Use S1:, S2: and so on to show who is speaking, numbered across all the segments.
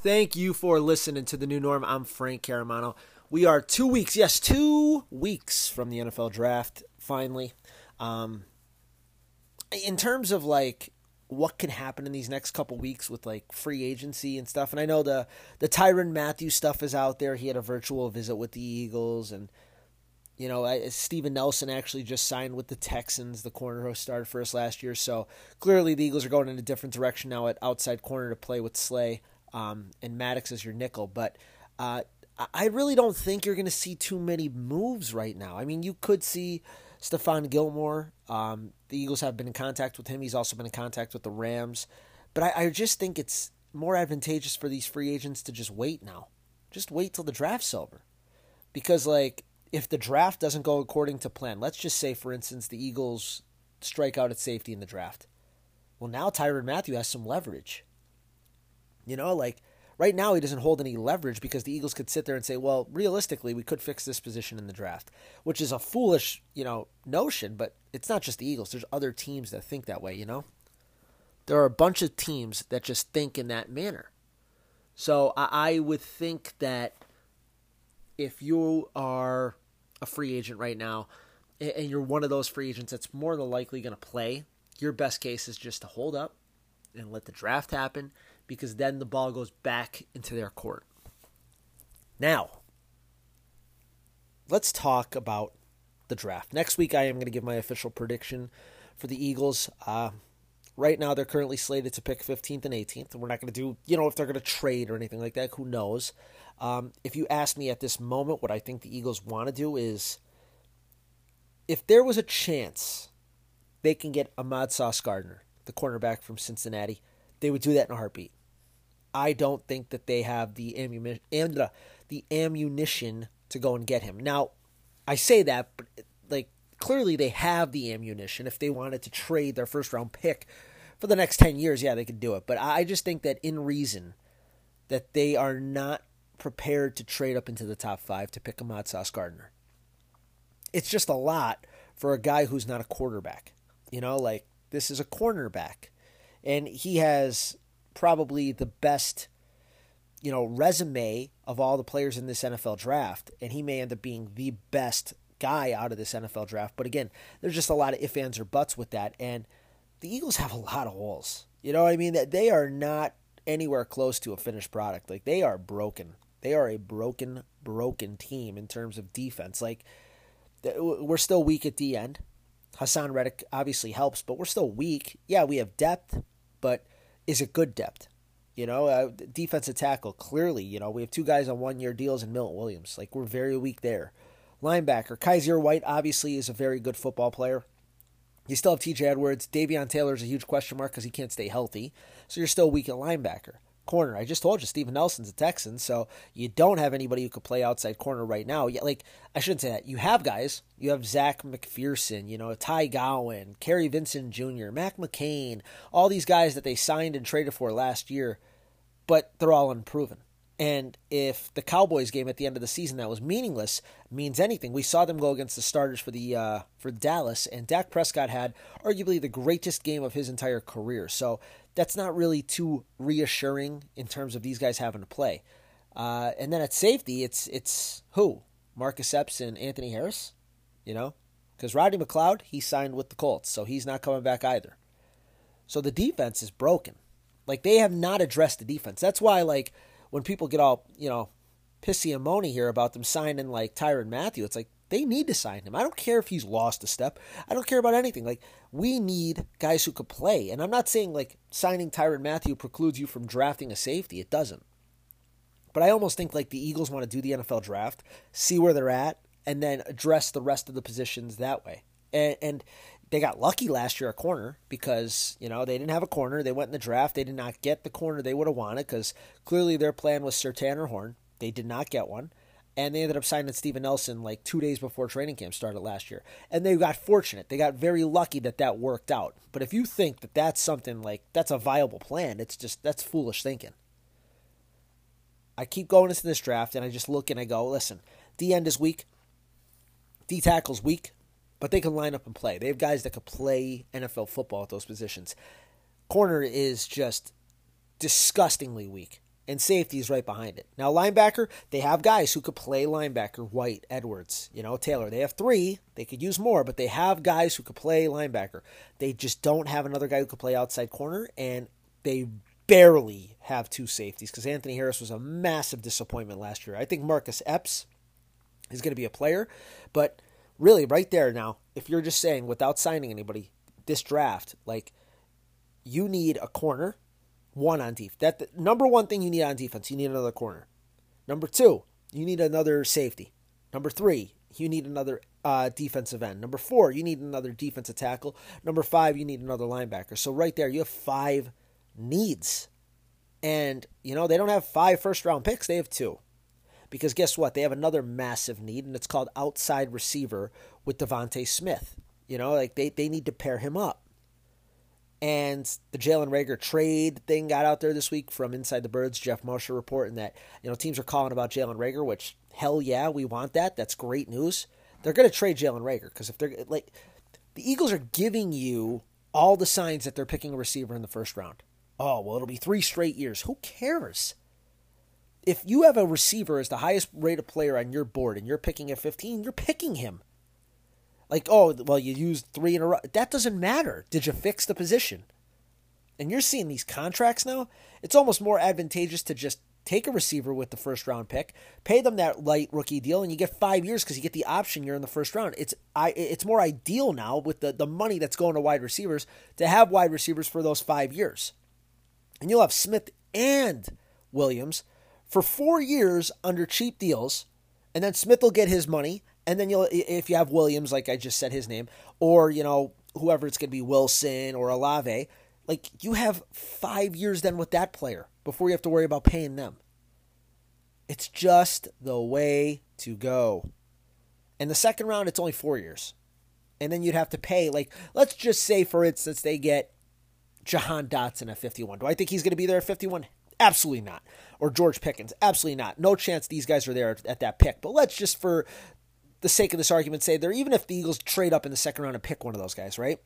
S1: Thank you for listening to the new norm. I'm Frank Caramano. We are two weeks, yes, two weeks from the NFL draft, finally. Um, in terms of like what can happen in these next couple weeks with like free agency and stuff, and I know the the Tyrann Mathieu stuff is out there. He had a virtual visit with the Eagles, and you know Steven Nelson actually just signed with the Texans, the corner who started for us last year. So clearly the Eagles are going in a different direction now at outside corner to play with Slay um, and Maddox as your nickel, but. Uh, I really don't think you're going to see too many moves right now. I mean, you could see Stephon Gilmore. Um, the Eagles have been in contact with him. He's also been in contact with the Rams. But I, I, just think it's more advantageous for these free agents to just wait now. Just wait till the draft's over. Because, like, if the draft doesn't go according to plan, let's just say, for instance, the Eagles strike out at safety in the draft. Well, now Tyrann Mathieu has some leverage. You know, like Right now, he doesn't hold any leverage because the Eagles could sit there and say, well, realistically, we could fix this position in the draft, which is a foolish, you know, notion, but it's not just the Eagles. There's other teams that think that way, you know? There are a bunch of teams that just think in that manner. So I, I would think that if you are a free agent right now and you're one of those free agents that's more than likely going to play, your best case is just to hold up and let the draft happen because then the ball goes back into their court. Now, let's talk about the draft. Next week, I am going to give my official prediction for the Eagles. Uh, right now, they're currently slated to pick 15th and 18th. We're not going to do, you know, if they're going to trade or anything like that. Who knows? Um, if you ask me at this moment, what I think the Eagles want to do is if there was a chance they can get Ahmad Sauce Gardner, the cornerback from Cincinnati, they would do that in a heartbeat. I don't think that they have the ammunition, the ammunition to go and get him. Now, I say that, but like clearly they have the ammunition. If they wanted to trade their first round pick for the next ten years, yeah, they could do it. But I just think that in reason that they are not prepared to trade up into the top five to pick Ahmad Sauce Gardner. It's just a lot for a guy who's not a quarterback. You know, like this is a cornerback. And he has probably the best, you know, resume of all the players in this NFL draft, and he may end up being the best guy out of this NFL draft. But again, there's just a lot of ifs, ands, or buts with that, and the Eagles have a lot of holes. You know what I mean? That they are not anywhere close to a finished product. Like they are broken. They are a broken, broken team in terms of defense. Like we're still weak at the end. Haason Reddick obviously helps, but we're still weak. Yeah, we have depth, but is it good depth? You know, uh, defensive tackle, clearly, you know, we have two guys on one year deals in Milton Williams. Like, we're very weak there. Linebacker, Kyzir White obviously is a very good football player. You still have TJ Edwards. Davion Taylor is a huge question mark because he can't stay healthy. So you're still weak at linebacker corner. I just told you Steven Nelson's a Texan, so you don't have anybody who could play outside corner right now. Yeah, like I shouldn't say that. You have guys. You have Zech McPhearson, you know, Tay Gowan, Kary Vincent Jr., Mac McCain, all these guys that they signed and traded for last year, but they're all unproven. And if the Cowboys game at the end of the season that was meaningless means anything, we saw them go against the starters for the uh, for Dallas, and Dak Prescott had arguably the greatest game of his entire career. So that's not really too reassuring in terms of these guys having to play. Uh, and then at safety, it's it's who Marcus Epps and Anthony Harris, you know, because Rodney McLeod he signed with the Colts, so he's not coming back either. So the defense is broken. Like they have not addressed the defense. That's why like when people get all you know pissy and moany here about them signing like Tyrann Mathieu, it's like they need to sign him. I don't care if he's lost a step. I don't care about anything. Like we need guys who could play. And I'm not saying like signing Tyrann Mathieu precludes you from drafting a safety. It doesn't. But I almost think like the Eagles want to do the NFL draft, see where they're at, and then address the rest of the positions that way. And, and they got lucky last year at corner because you know they didn't have a corner. They went in the draft. They did not get the corner they would have wanted because clearly their plan was Surtain or Horn. They did not get one and they ended up signing Steven Nelson like two days before training camp started last year. And they got fortunate. They got very lucky that that worked out. But if you think that that's something like that's a viable plan, it's just that's foolish thinking. I keep going into this draft and I just look and I go, listen, D end is weak, D tackle's weak, but they can line up and play. They have guys that could play NFL football at those positions. Corner is just disgustingly weak, and safety is right behind it. Now, linebacker, they have guys who could play linebacker White, Edwards, you know, Taylor. They have three. They could use more, but they have guys who could play linebacker. They just don't have another guy who could play outside corner, and they barely have two safeties because Anthony Harris was a massive disappointment last year. I think Marcus Epps is going to be a player, but really, right there now, if you're just saying without signing anybody, this draft, like you need a corner, one on defense. That the, number one thing you need on defense, you need another corner. Number two, you need another safety. Number three, you need another uh, defensive end. Number four, you need another defensive tackle. Number five, you need another linebacker. So right there, you have five needs. And, you know, they don't have five first round picks, they have two. Because guess what? They have another massive need, and it's called outside receiver with DeVonta Smith. You know, like they, they need to pair him up. And the Jalen Reagor trade thing got out there this week from Inside the Birds, Jeff Mosher reporting that, you know, teams are calling about Jalen Reagor, which, hell yeah, we want that. That's great news. They're going to trade Jalen Reagor because if they're like, the Eagles are giving you all the signs that they're picking a receiver in the first round. Oh, well, it'll be three straight years. Who cares? If you have a receiver as the highest rated player on your board and you're picking at 15, you're picking him. Like, oh, well, you used three in a row. That doesn't matter. Did you fix the position? And you're seeing these contracts now. It's almost more advantageous to just take a receiver with the first round pick, pay them that light rookie deal, and you get five years because you get the option year in the first round. It's I it's more ideal now with the, the money that's going to wide receivers to have wide receivers for those five years and you'll have Smith and Williams for four years under cheap deals, and then Smith will get his money, and then you'll if you have Williams, like I just said his name, or you know whoever it's going to be Wilson or Olave, like you have five years then with that player before you have to worry about paying them. It's just the way to go. In the second round, it's only four years. And then you'd have to pay, like, let's just say, for instance, they get Jahan Dotson at 51. Do I think he's going to be there at 51? Absolutely not. Or George Pickens? Absolutely not. No chance these guys are there at that pick. But let's just, for the sake of this argument, say they're even if the Eagles trade up in the second round and pick one of those guys, right?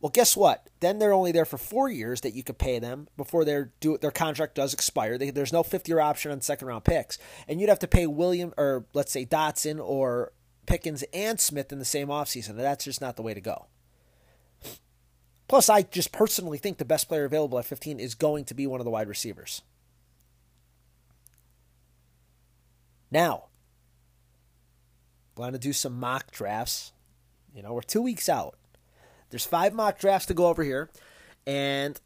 S1: Well, guess what? Then they're only there for four years that you could pay them before their do their contract does expire. They, there's no fifth year option on second round picks, and you'd have to pay William or let's say Dotson or Pickens and Smith in the same offseason. That's just not the way to go. Plus, I just personally think the best player available at 15 is going to be one of the wide receivers. Now, want to do some mock drafts. You know, we're two weeks out. There's five mock drafts to go over here. And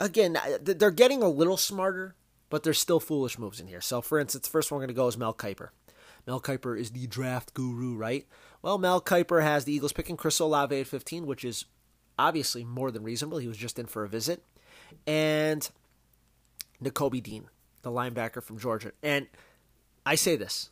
S1: again, they're getting a little smarter, but there's still foolish moves in here. So, for instance, the first one we're going to go is Mel Kiper. Mel Kiper is the draft guru, right? Well, Mel Kiper has the Eagles picking Chris Olave at 15, which is obviously more than reasonable. He was just in for a visit. And Nakobe Dean, the linebacker from Georgia. And I say this.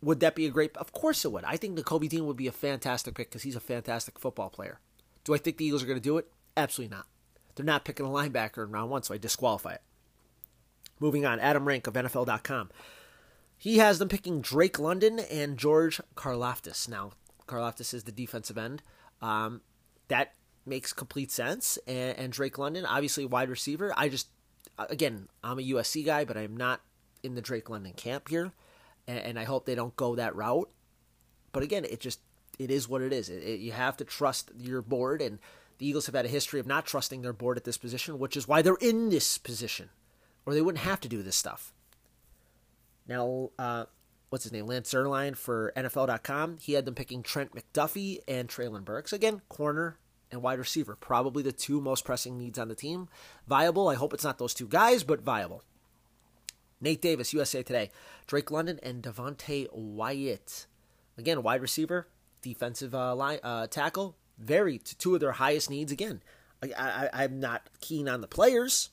S1: Would that be a great? Of course it would. I think Nakobe Dean would be a fantastic pick because he's a fantastic football player. Do I think the Eagles are going to do it? Absolutely not. They're not picking a linebacker in round one, so I disqualify it. Moving on, Adam Rank of NFL.com. He has them picking Drake London and George Karlaftis. Now, Karlaftis is the defensive end. Um, that makes complete sense. And, and Drake London, obviously wide receiver. I just, again, I'm a USC guy, but I'm not in the Drake London camp here, and, and I hope they don't go that route. But again, it just it is what it is. It, it, you have to trust your board, and the Eagles have had a history of not trusting their board at this position, which is why they're in this position, or they wouldn't have to do this stuff. Now, uh, what's his name? Lance Zierlein for NFL.com. He had them picking Trent McDuffie and Treylon Burks. Again, corner and wide receiver. Probably the two most pressing needs on the team. Viable. I hope it's not those two guys, but viable. Nate Davis, USA Today. Drake London and Devonte Wyatt. Again, wide receiver, defensive uh, line, uh, tackle. Very two of their highest needs. Again, I, I, I'm not keen on the players.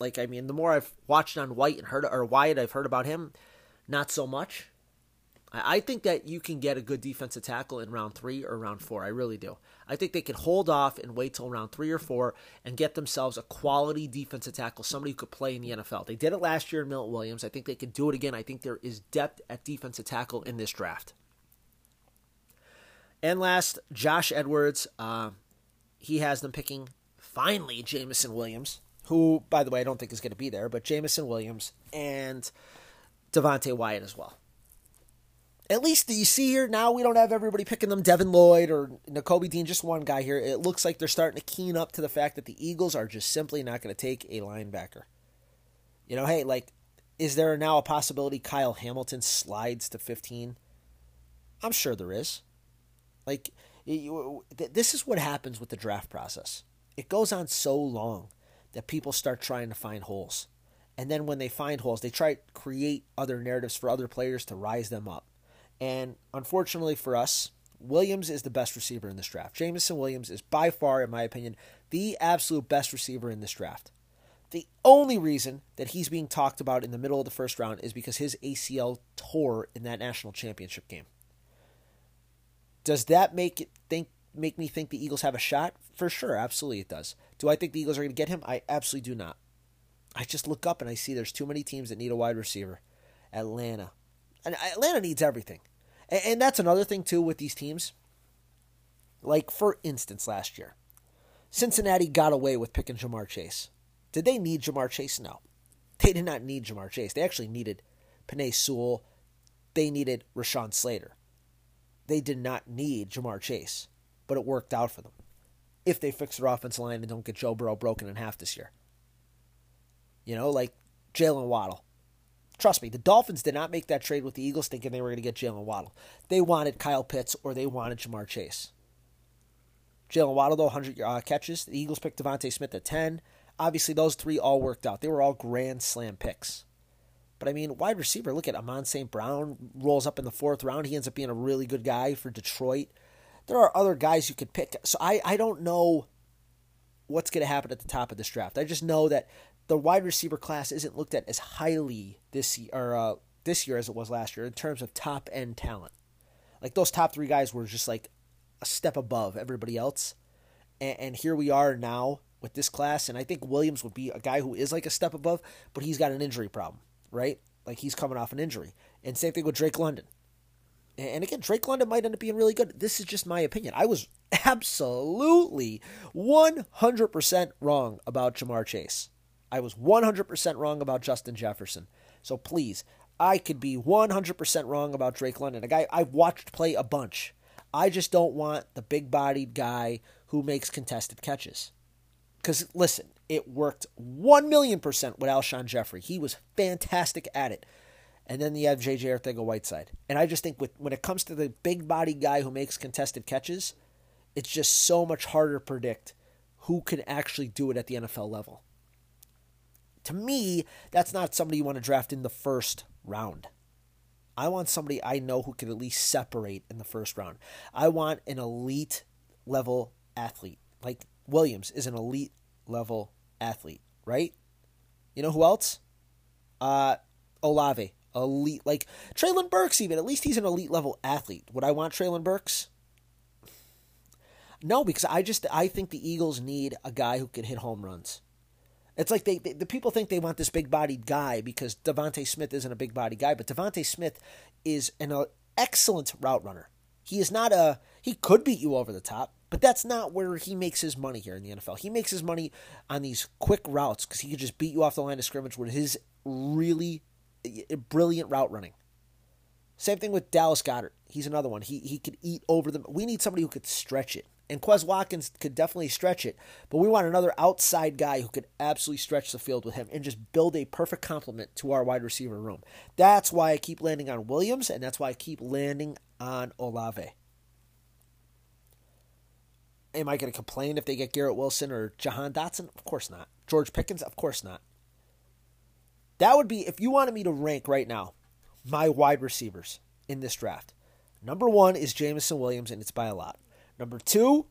S1: Like I mean, the more I've watched on White and heard or Wyatt, I've heard about him. Not so much. I think that you can get a good defensive tackle in round three or round four. I really do. I think they can hold off and wait till round three or four and get themselves a quality defensive tackle, somebody who could play in the NFL. They did it last year in Milton Williams. I think they can do it again. I think there is depth at defensive tackle in this draft. And last, Josh Edwards. Uh, he has them picking finally Jameson Williams, who, by the way, I don't think is going to be there, but Jameson Williams and Devonte Wyatt as well. At least you see here now we don't have everybody picking them Devin Lloyd or Nakobe Dean, just one guy here. It looks like they're starting to keen up to the fact that the Eagles are just simply not going to take a linebacker. You know, hey, like, is there now a possibility Kyle Hamilton slides to 15? I'm sure there is. Like, this is what happens with the draft process. It goes on so long that people start trying to find holes. And then when they find holes, they try to create other narratives for other players to rise them up. And unfortunately for us, Williams is the best receiver in this draft. Jameson Williams is by far, in my opinion, the absolute best receiver in this draft. The only reason that he's being talked about in the middle of the first round is because his ACL tore in that national championship game. Does that make it think make me think the Eagles have a shot? For sure, absolutely it does. Do I think the Eagles are going to get him? I absolutely do not. I just look up and I see there's too many teams that need a wide receiver. Atlanta. And Atlanta needs everything. And, and that's another thing too with these teams. Like for instance last year, Cincinnati got away with picking Ja'Marr Chase. Did they need Ja'Marr Chase? No. They did not need Ja'Marr Chase. They actually needed Penei Sewell. They needed Rashawn Slater they did not need Ja'Marr Chase, but it worked out for them. If they fix their offensive line and don't get Joe Burrow broken in half this year. You know, like Jalen Waddle. Trust me, the Dolphins did not make that trade with the Eagles thinking they were going to get Jalen Waddle. They wanted Kyle Pitts or they wanted Ja'Marr Chase. Jalen Waddle, though, 100 uh, catches. The Eagles picked DeVonta Smith at 10. Obviously, those three all worked out. They were all grand slam picks. But I mean, wide receiver, look at Amon St. Brown rolls up in the fourth round. He ends up being a really good guy for Detroit. There are other guys you could pick. So I, I don't know what's going to happen at the top of this draft. I just know that the wide receiver class isn't looked at as highly this year, or, uh, this year as it was last year in terms of top end talent. Like those top three guys were just like a step above everybody else. And, and here we are now with this class. And I think Williams would be a guy who is like a step above, but he's got an injury problem right? Like he's coming off an injury. And same thing with Drake London. And again, Drake London might end up being really good. This is just my opinion. I was absolutely 100% wrong about Ja'Marr Chase. I was 100% wrong about Justin Jefferson. So please, I could be 100% wrong about Drake London, a guy I've watched play a bunch. I just don't want the big bodied guy who makes contested catches. Because listen, it worked 1 million percent with Alshon Jeffery. He was fantastic at it. And then you have JJ Arcega-Whiteside. And I just think with when it comes to the big body guy who makes contested catches, it's just so much harder to predict who can actually do it at the NFL level. To me, that's not somebody you want to draft in the first round. I want somebody I know who can at least separate in the first round. I want an elite level athlete. Like Williams is an elite level athlete, right? You know who else? Uh, Olave, elite. Like Treylon Burks, even at least he's an elite level athlete. Would I want Treylon Burks? No, because I just I think the Eagles need a guy who can hit home runs. It's like they, they the people think they want this big bodied guy because DeVonta Smith isn't a big body guy, but DeVonta Smith is an uh, excellent route runner. He is not a he could beat you over the top. But that's not where he makes his money here in the NFL. He makes his money on these quick routes because he could just beat you off the line of scrimmage with his really eh, brilliant route running. Same thing with Dallas Goedert. He's another one. He he could eat over them. We need somebody who could stretch it. And Quez Watkins could definitely stretch it, but we want another outside guy who could absolutely stretch the field with him and just build a perfect complement to our wide receiver room. That's why I keep landing on Williams, and that's why I keep landing on Olave. Am I going to complain if they get Garrett Wilson or Jahan Dotson? Of course not. George Pickens? Of course not. That would be, if you wanted me to rank right now, my wide receivers in this draft. Number one is Jameson Williams, and it's by a lot. Number two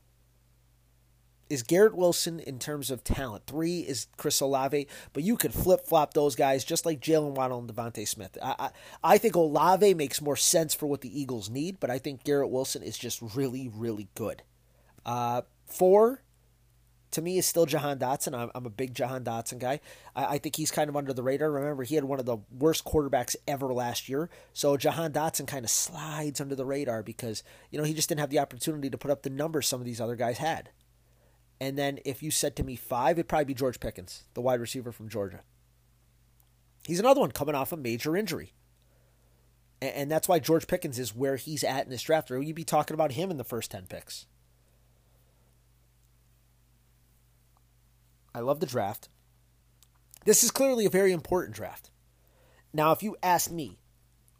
S1: is Garrett Wilson in terms of talent. Three is Chris Olave, but you could flip flop those guys just like Jalen Waddle and DeVonta Smith. I, I, I think Olave makes more sense for what the Eagles need, but I think Garrett Wilson is just really, really good. Uh, four to me is still Jahan Dotson. I'm, I'm a big Jahan Dotson guy. I, I, think he's kind of under the radar. Remember, he had one of the worst quarterbacks ever last year. So Jahan Dotson kind of slides under the radar because, you know, he just didn't have the opportunity to put up the numbers some of these other guys had. And then if you said to me five, it'd probably be George Pickens, the wide receiver from Georgia. He's another one coming off a major injury. And, and that's why George Pickens is where he's at in this draft. Or you'd be talking about him in the first 10 picks. I love the draft. This is clearly a very important draft. Now, if you ask me,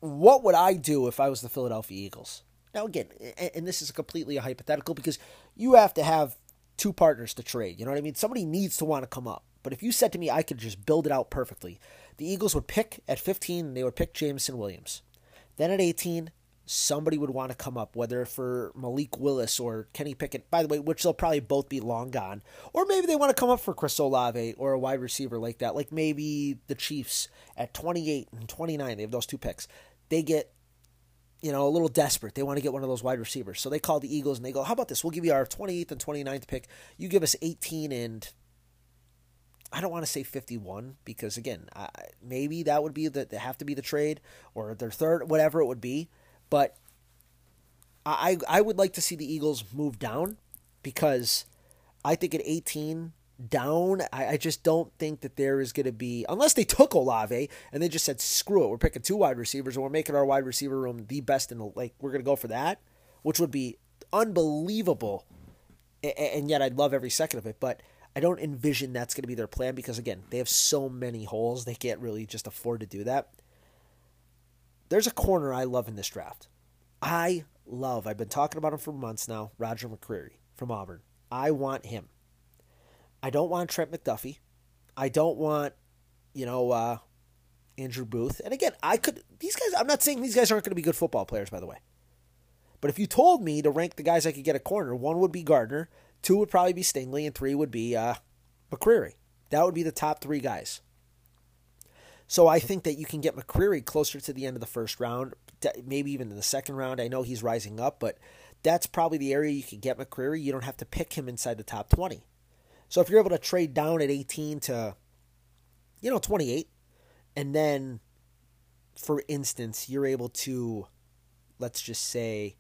S1: what would I do if I was the Philadelphia Eagles? Now, again, and this is completely a hypothetical because you have to have two partners to trade. You know what I mean? Somebody needs to want to come up. But if you said to me I could just build it out perfectly, the Eagles would pick at 15, they would pick Jameson Williams. Then at 18, somebody would want to come up, whether for Malik Willis or Kenny Pickett, by the way, which they'll probably both be long gone. Or maybe they want to come up for Chris Olave or a wide receiver like that, like maybe the Chiefs at 28 and 29. They have those two picks. They get, you know, a little desperate. They want to get one of those wide receivers. So they call the Eagles and they go, How about this? We'll give you our 28th and 29th pick. You give us 18 and. I don't want to say 51 because again, I, maybe that would be they have to be the trade or their third, whatever it would be but I I would like to see the Eagles move down because I think at 18 down, I, I just don't think that there is going to be unless they took Olave and they just said screw it, we're picking two wide receivers and we're making our wide receiver room the best in the like we're going to go for that, which would be unbelievable, and yet I'd love every second of it, but. I don't envision that's going to be their plan because again, they have so many holes they can't really just afford to do that. There's a corner I love in this draft. I love, I've been talking about him for months now, Roger McCreary from Auburn. I want him. I don't want Trent McDuffie. I don't want, you know, uh, Andrew Booth. And again, I could, these guys, I'm not saying these guys aren't going to be good football players, by the way. But if you told me to rank the guys I could get a corner, one would be Gardner, two would probably be Stingley, and three would be uh, McCreary. That would be the top three guys. So I think that you can get McCreary closer to the end of the first round, maybe even in the second round. I know he's rising up, but that's probably the area you can get McCreary. You don't have to pick him inside the top 20. So if you're able to trade down at 18 to, you know, 28, and then, for instance, you're able to, let's just say,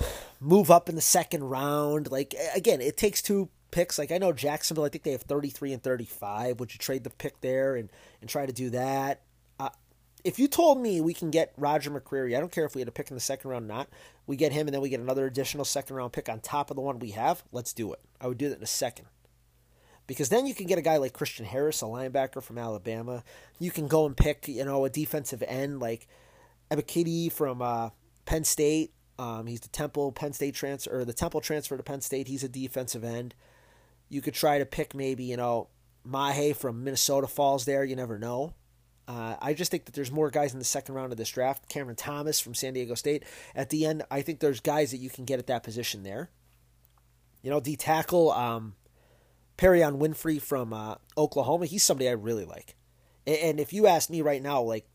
S1: move up in the second round. Like, again, it takes two picks. Like I know Jacksonville, I think they have 33 and 35. Would you trade the pick there and, and try to do that? Uh, if you told me we can get Roger McCreary, I don't care if we had a pick in the second round or not, we get him and then we get another additional second round pick on top of the one we have, let's do it. I would do that in a second. Because then you can get a guy like Christian Harris, a linebacker from Alabama. You can go and pick, you know, a defensive end like Ebiketie from uh, Penn State. Um, he's the Temple Penn State transfer, or the Temple transfer to Penn State. He's a defensive end. You could try to pick maybe, you know, Mafe from Minnesota falls there. You never know. Uh, I just think that there's more guys in the second round of this draft. Cameron Thomas from San Diego State. At the end, I think there's guys that you can get at that position there. You know, D tackle, um, Perrion Winfrey from uh, Oklahoma. He's somebody I really like. And, and if you ask me right now, like,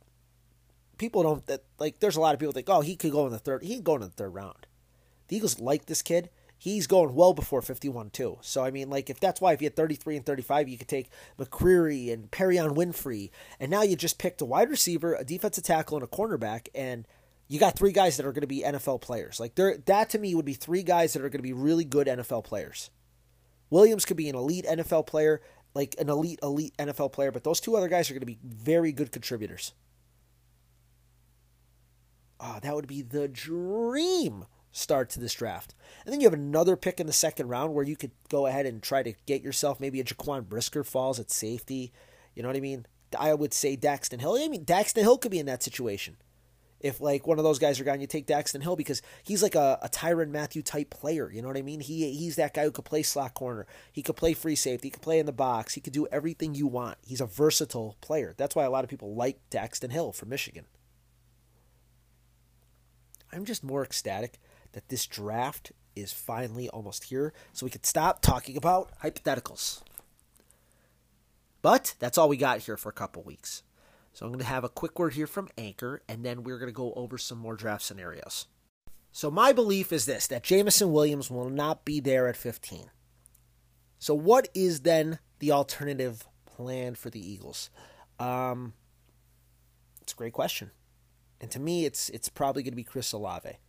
S1: people don't, that like, there's a lot of people think, oh, he could go in the third, he could go in the third round. The Eagles like this kid he's going well before 51 too. So I mean, like if that's why if you had 33 and 35, you could take McCreary and Perrion Winfrey, and now you just picked a wide receiver, a defensive tackle, and a cornerback, and you got three guys that are going to be NFL players. Like there, that to me would be three guys that are going to be really good NFL players. Williams could be an elite NFL player, like an elite elite NFL player, but those two other guys are going to be very good contributors. Oh, that would be the dream start to this draft. And then you have another pick in the second round where you could go ahead and try to get yourself maybe a Jaquan Brisker falls at safety. You know what I mean? I would say Daxton Hill. I mean, Daxton Hill could be in that situation. If like one of those guys are gone, you take Daxton Hill because he's like a, a Tyrann Mathieu type player. You know what I mean? He he's that guy who could play slot corner. He could play free safety. He could play in the box. He could do everything you want. He's a versatile player. That's why a lot of people like Daxton Hill from Michigan. I'm just more ecstatic that this draft is finally almost here so we could stop talking about hypotheticals. But that's all we got here for a couple weeks. So I'm going to have a quick word here from Anchor, and then we're going to go over some more draft scenarios. So my belief is this that Jameson Williams will not be there at 15. So, what is then the alternative plan for the Eagles? Um, it's a great question, and to me, it's it's probably going to be Chris Olave.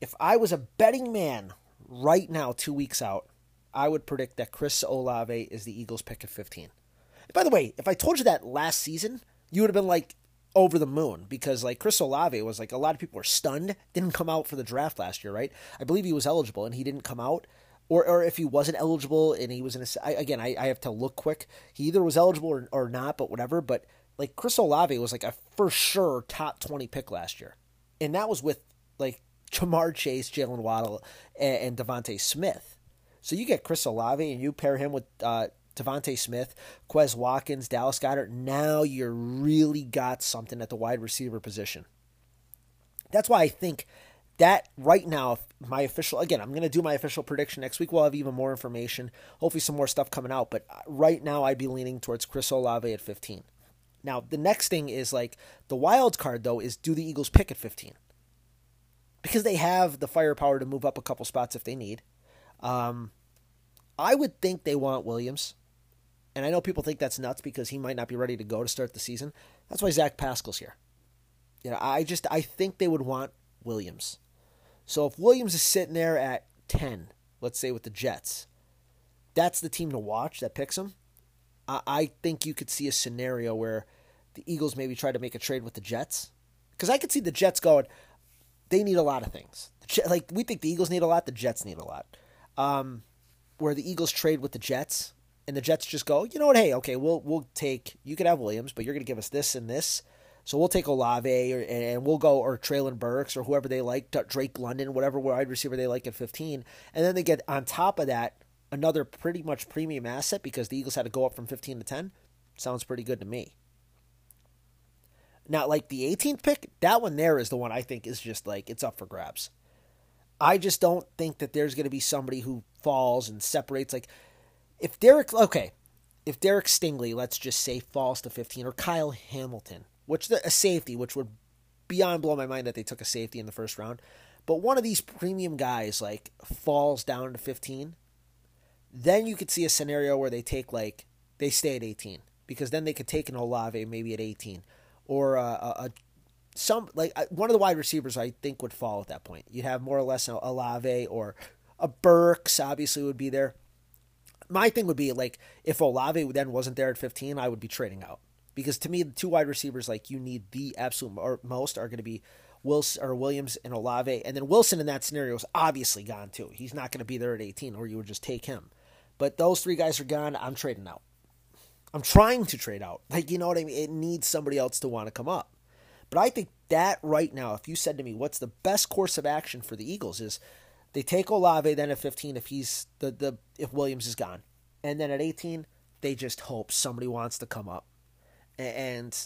S1: If I was a betting man right now, two weeks out, I would predict that Chris Olave is the Eagles' pick at 15. And by the way, if I told you that last season, you would have been like over the moon because like Chris Olave was like a lot of people were stunned, didn't come out for the draft last year, right? I believe he was eligible and he didn't come out. Or, or if he wasn't eligible and he was in a again I, I have to look quick he either was eligible or, or not but whatever but like Chris Olave was like a for sure top 20 pick last year and that was with like Ja'Marr Chase Jalen Waddle and, and DeVonta Smith so you get Chris Olave and you pair him with uh, DeVonta Smith, Quez Watkins, Dallas Goedert. Now you really got something at the wide receiver position. That's why I think that right now, my official again, I'm going to do my official prediction next week. We'll have even more information, hopefully some more stuff coming out. But uh, right now, I'd be leaning towards Chris Olave at 15. Now the next thing is like the wild card though is do the Eagles pick at 15 because they have the firepower to move up a couple spots if they need. Um, I would think they want Williams. And I know people think that's nuts because he might not be ready to go to start the season. That's why Zach Pascal's here. You know, I just I think they would want Williams. So if Williams is sitting there at 10, let's say with the Jets, that's the team to watch that picks him. I, I think you could see a scenario where the Eagles maybe try to make a trade with the Jets. Because I could see the Jets going, they need a lot of things. Like, we think the Eagles need a lot, the Jets need a lot. Um, where the Eagles trade with the Jets, and the Jets just go, you know what? Hey, okay, we'll we'll take. You could have Williams, but you're going to give us this and this. So we'll take Olave, or, and we'll go or Treylon Burks or whoever they like, Drake London, whatever wide receiver they like at 15, and then they get on top of that another pretty much premium asset because the Eagles had to go up from 15 to 10. Sounds pretty good to me. Now, like the 18th pick, that one there is the one I think is just like it's up for grabs. I just don't think that there's going to be somebody who falls and separates. Like, if Derek, okay, if Derek Stingley, let's just say, falls to 15, or Kyle Hamilton, which the, a safety, which would beyond blow my mind that they took a safety in the first round, but one of these premium guys like falls down to 15, then you could see a scenario where they take like they stay at 18 because then they could take an Olave maybe at 18 or a, a, a some like uh, one of the wide receivers I think would fall at that point. You'd have more or less an Olave or a Burks obviously would be there. My thing would be like if Olave then wasn't there at 15, I would be trading out because to me the two wide receivers like you need the absolute most are going to be Wilson or Williams and Olave, and then Wilson in that scenario is obviously gone too. He's not going to be there at 18, or you would just take him. But those three guys are gone. I'm trading out. I'm trying to trade out. Like you know what I mean? It needs somebody else to want to come up. But I think that right now, if you said to me, what's the best course of action for the Eagles is they take Olave then at 15 if he's the, the if Williams is gone. And then at 18, they just hope somebody wants to come up. And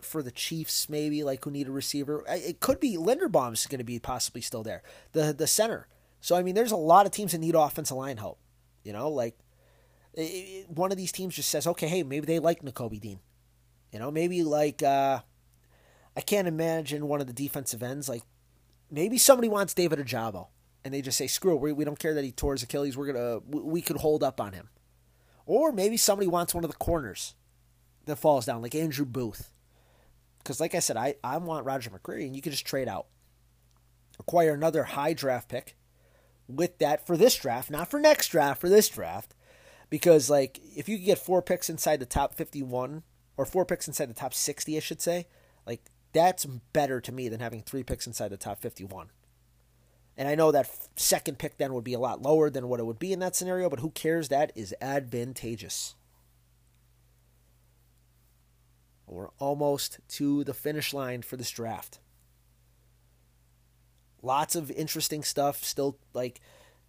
S1: for the Chiefs, maybe like who need a receiver, it could be Linderbaum's going to be possibly still there, the the center. So I mean, there's a lot of teams that need offensive line help. You know, like one of these teams just says, okay, hey, maybe they like Nakobe Dean. You know, maybe like uh, I can't imagine one of the defensive ends like maybe somebody wants David Ojabo and they just say screw it, we, we don't care that he tore his Achilles. We're gonna we could hold up on him, or maybe somebody wants one of the corners that falls down like Andrew Booth, because like I said, I I want Roger McCreary and you can just trade out, acquire another high draft pick with that for this draft, not for next draft, for this draft, because like if you get four picks inside the top fifty one or four picks inside the top sixty, I should say, like that's better to me than having three picks inside the top 51. And I know that second pick then would be a lot lower than what it would be in that scenario, but who cares? That is advantageous. We're almost to the finish line for this draft. Lots of interesting stuff still like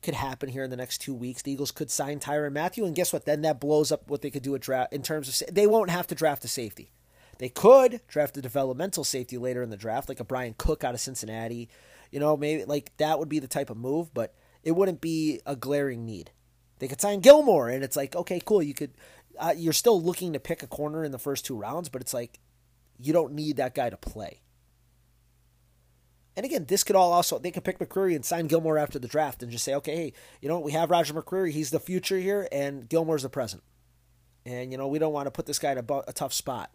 S1: could happen here in the next two weeks. The Eagles could sign Tyrann Mathieu, and guess what? Then that blows up what they could do at draft in terms of they won't have to draft a safety. They could draft a developmental safety later in the draft, like a Bryan Cook out of Cincinnati. You know, maybe like that would be the type of move, but it wouldn't be a glaring need. They could sign Gilmore, and it's like, okay, cool. You could, uh, you're still looking to pick a corner in the first two rounds, but it's like you don't need that guy to play. And again, this could all also they could pick McCreary and sign Gilmore after the draft and just say, okay, hey, you know we have Roger McCreary, he's the future here, and Gilmore's the present. And you know we don't want to put this guy in a, a tough spot.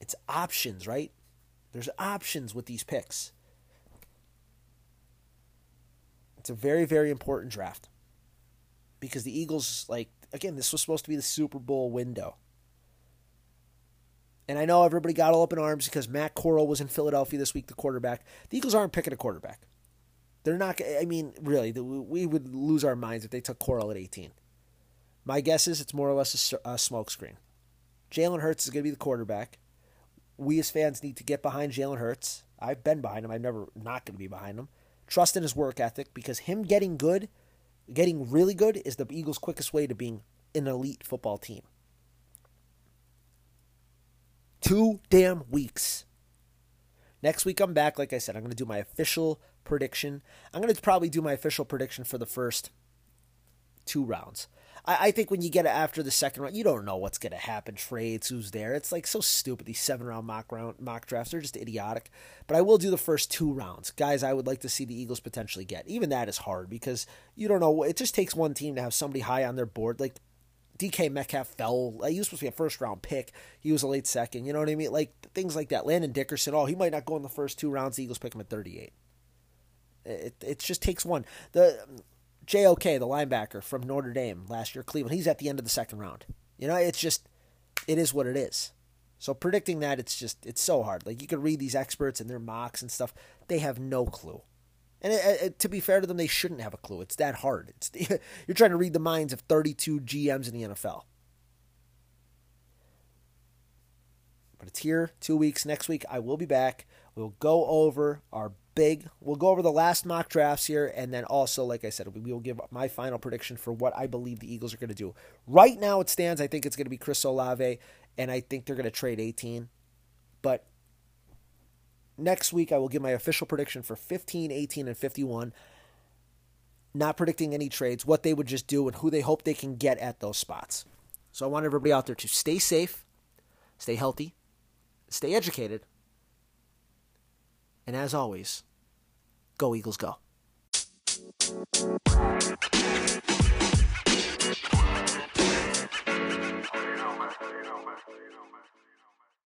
S1: It's options, right? There's options with these picks. It's a very, very important draft because the Eagles, like, again, this was supposed to be the Super Bowl window. And I know everybody got all up in arms because Matt Corral was in Philadelphia this week, the quarterback. The Eagles aren't picking a quarterback. They're not. I mean, really, we would lose our minds if they took Corral at 18. My guess is it's more or less a, a smokescreen. Jalen Hurts is going to be the quarterback. We as fans need to get behind Jalen Hurts. I've been behind him. I'm never not going to be behind him. Trust in his work ethic because him getting good, getting really good, is the Eagles' quickest way to being an elite football team. Two damn weeks. Next week I'm back. Like I said, I'm going to do my official prediction. I'm going to probably do my official prediction for the first two rounds. I, I think when you get it after the second round, you don't know what's going to happen. Trades, who's there. It's like so stupid. These seven round mock round mock drafts are just idiotic. But I will do the first two rounds, guys. I would like to see the Eagles potentially get. Even that is hard because you don't know. It just takes one team to have somebody high on their board. Like DK Metcalf fell. He was supposed to be a first round pick. He was a late second. You know what I mean? Like things like that. Landon Dickerson. Oh, he might not go in the first two rounds. The Eagles pick him at 38. It it just takes one. The JOK, the linebacker from Notre Dame last year, Cleveland. He's at the end of the second round. You know, it's just it is what it is. So predicting that it's just it's so hard. Like you can read these experts and their mocks and stuff. They have no clue. And it, it, to be fair to them, they shouldn't have a clue. It's that hard. It's you're trying to read the minds of 32 GMs in the NFL. But it's here, two weeks. Next week, I will be back. We'll go over our big. We'll go over the last mock drafts here, and then also, like I said, we will give my final prediction for what I believe the Eagles are going to do. Right now, it stands. I think it's going to be Chris Olave, and I think they're going to trade 18. But Next week, I will give my official prediction for 15, 18, and 51. Not predicting any trades, what they would just do, and who they hope they can get at those spots. So I want everybody out there to stay safe, stay healthy, stay educated, and as always, go Eagles go.